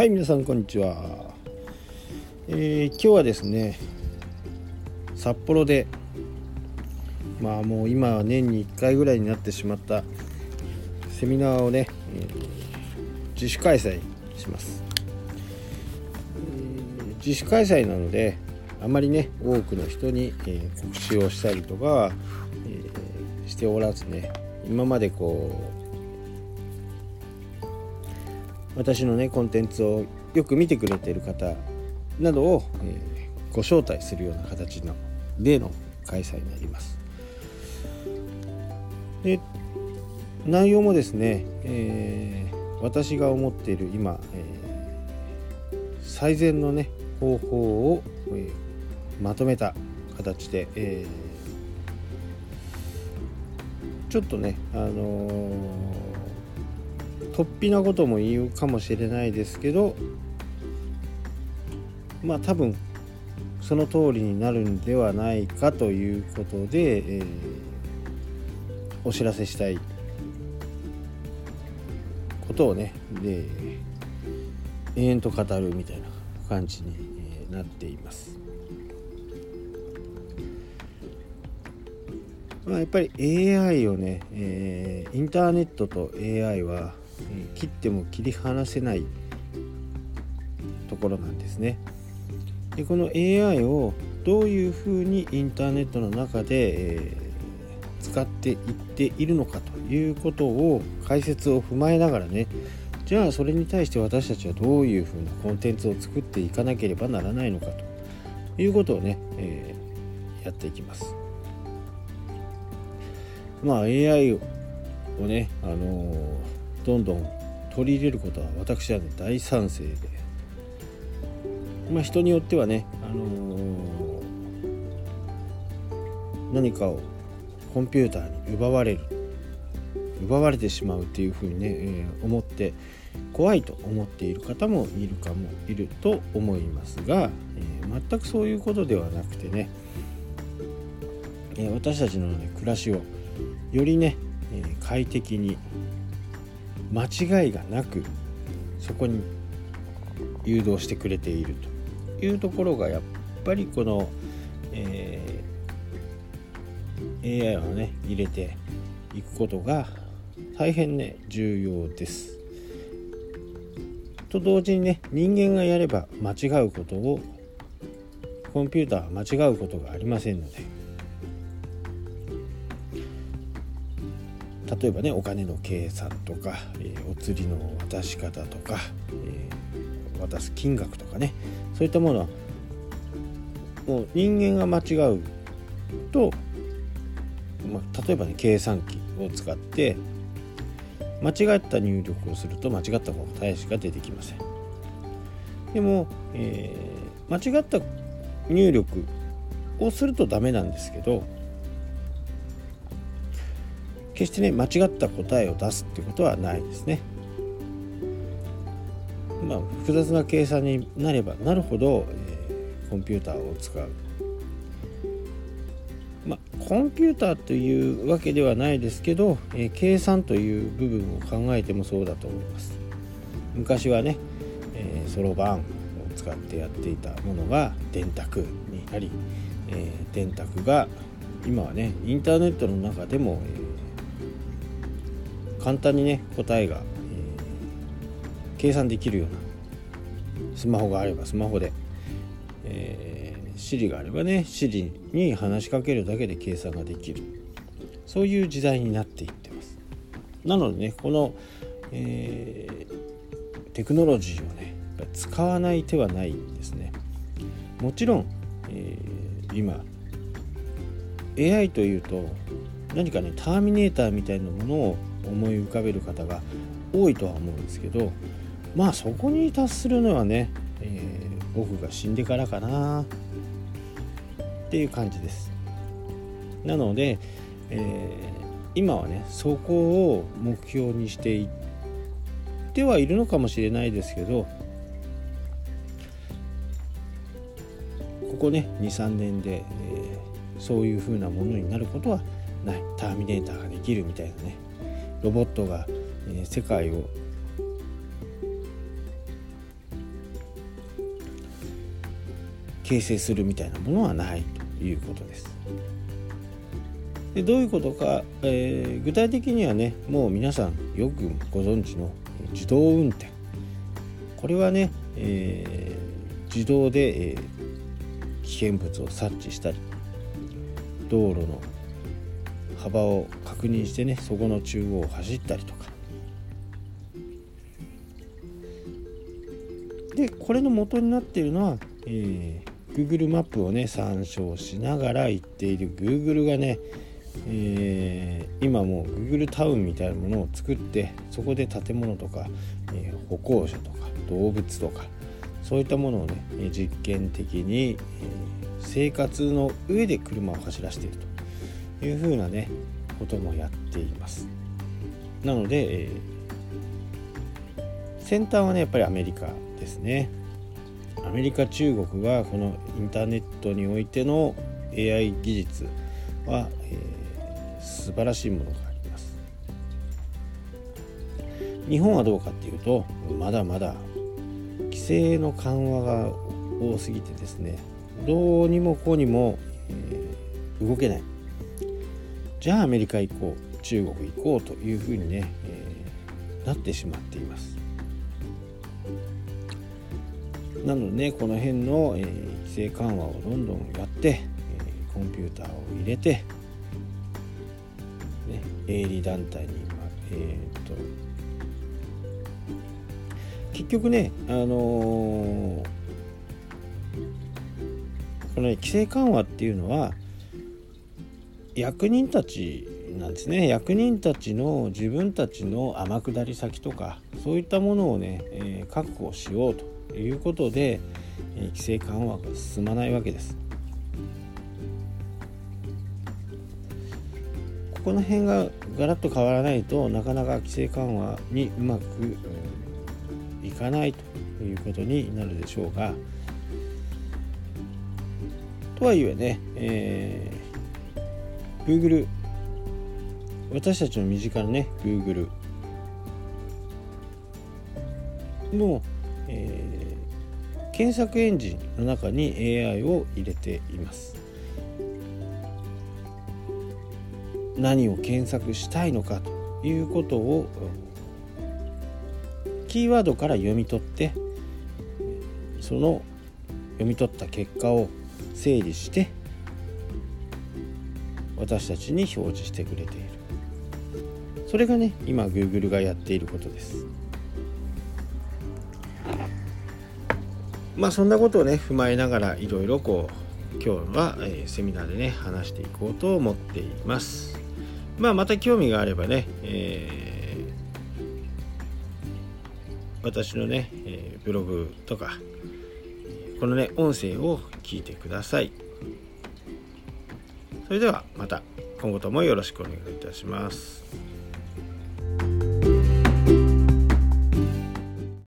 はい皆さんこんにちは、えー、今日はですね札幌でまあもう今は年に1回ぐらいになってしまったセミナーをね、えー、自主開催します、えー、自主開催なのであまりね多くの人に、え、告知をしたりとか、えしておらずね今までこう私のねコンテンツをよく見てくれている方などを、えー、ご招待するような形のでの開催になります。で内容もですね、えー、私が思っている今、えー、最善のね方法を、えー、まとめた形で、えー、ちょっとねあの突飛なことも言うかもしれないですけどまあ多分その通りになるんではないかということで、えー、お知らせしたいことをねで延々と語るみたいな感じになっています。まあ、やっぱり AI をね、えー、インターネットと AI は切っても切り離せないところなんですね。でこの AI をどういうふうにインターネットの中で、えー、使っていっているのかということを解説を踏まえながらねじゃあそれに対して私たちはどういうふうなコンテンツを作っていかなければならないのかということをね、えー、やっていきます。まあ AI をね、あのーどんどん取り入れることは私は、ね、大賛成で、まあ、人によってはね、あのー、何かをコンピューターに奪われる奪われてしまうっていうふうにね、えー、思って怖いと思っている方もいるかもいると思いますが、えー、全くそういうことではなくてね、え、私たちの、ね、暮らしをよりね、え快適に間違いがなくそこに誘導してくれているというところがやっぱりこの、えー、AI をね入れていくことが大変ね重要です。と同時にね人間がやれば間違うことをコンピューターは間違うことがありませんので例えばねお金の計算とか、えー、お釣りの渡し方とか、えー、渡す金額とかねそういったものはもう人間が間違うと、まあ、例えばね計算機を使って間違った入力をすると間違った答えしか出てきません。でも、えー、間違った入力をするとダメなんですけど決してね間違った答えを出すっていうことはないですね。まあ、複雑な計算になればなるほど、えー、コンピューターを使う。まあ、コンピューターというわけではないですけど、えー、計算という部分を考えてもそうだと思います。昔はねそろばんを使ってやっていたものが電卓になり、えー、電卓が今はねインターネットの中でも、え簡単にね答えが、えー、計算できるようなスマホがあればスマホで、えー、Siri があればね Siri に話しかけるだけで計算ができる。そういう時代になっていってます。なのでねこの、えー、テクノロジーをね使わない手はないんですね。もちろん、えー、今 AI というと何かねターミネーターみたいなものを思い浮かべる方が多いとは思うんですけどまあそこに達するのはね、えー、僕が死んでからかな。っていう感じです。なので、えー、今はねそこを目標にしていってはいるのかもしれないですけどここね23年で、えー、そういう風なものになることはない。ターミネーターができるみたいなね。ロボットが、世界を形成するみたいなものはないということです。でどういうことか、えー、具体的にはねもう皆さんよくご存知の自動運転これはね、えー、自動で、えー、危険物を察知したり道路の幅を確認してねそこの中央を走ったりとか。でこれの元になっているのは、えー、Google マップをね参照しながら行っている Google がね、えー、今もう Google タウンみたいなものを作ってそこで建物とか、えー、歩行者とか動物とかそういったものをね実験的に、え生活の上で車を走らせていると。いうふうなねこともやっています。なので、え先端はねやっぱりアメリカですね。アメリカ中国はこのインターネットにおいての AI 技術は、えー、素晴らしいものがあります。日本はどうかっていうとまだまだ規制の緩和が多すぎてですねどうにもこうにも、えー、動けない。じゃあアメリカ行こう中国行こうというふうにね、えー、なってしまっています。なのでこの辺の、えー、規制緩和をどんどんやって、えー、コンピューターを入れて、ね、営利団体に、えー、っと結局ねあのー、この、規制緩和っていうのは役人たちなんですね役人たちの自分たちの天下り先とかそういったものをね、えー、確保しようということで、え規制緩和が進まないわけです。ここの辺がガラッと変わらないとなかなか規制緩和にうまくいかないということになるでしょうがとはいえね、えー、Google 私たちの身近なね Google の、えー検索エンジンの中に AI を入れています。何を検索したいのかということをキーワードから読み取ってその読み取った結果を整理して私たちに表示してくれている。それがね今 Google がやっていることです。まあそんなことをね踏まえながらいろいろこう今日は、えー、セミナーでね話していこうと思っています。まあまた興味があればね、えー、私のね、えー、ブログとかこのね音声を聞いてください。それではまた今後ともよろしくお願いいたします。